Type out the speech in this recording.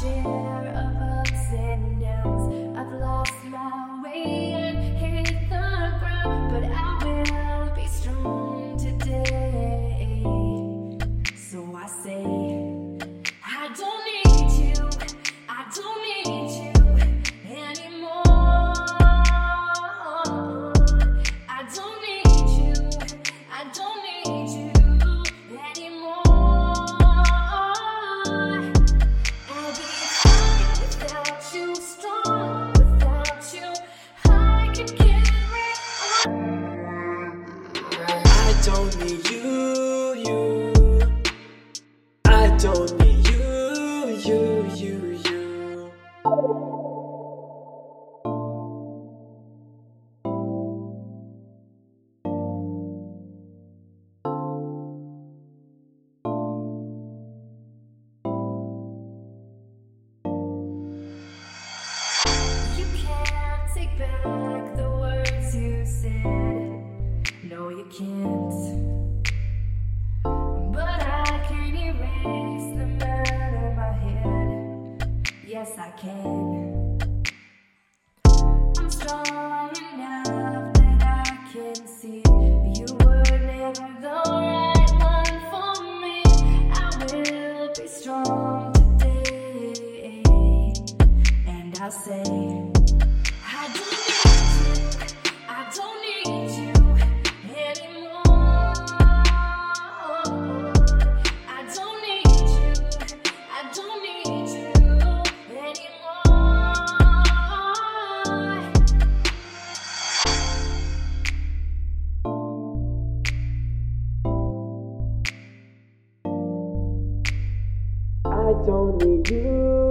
share of ups and downs. I've lost my way don't need you, you. I don't need can't. But I can erase them out of my head. Yes, I can. I'm strong enough that I can see you were never the right one for me. I will be strong today. And I'll say, I don't need you,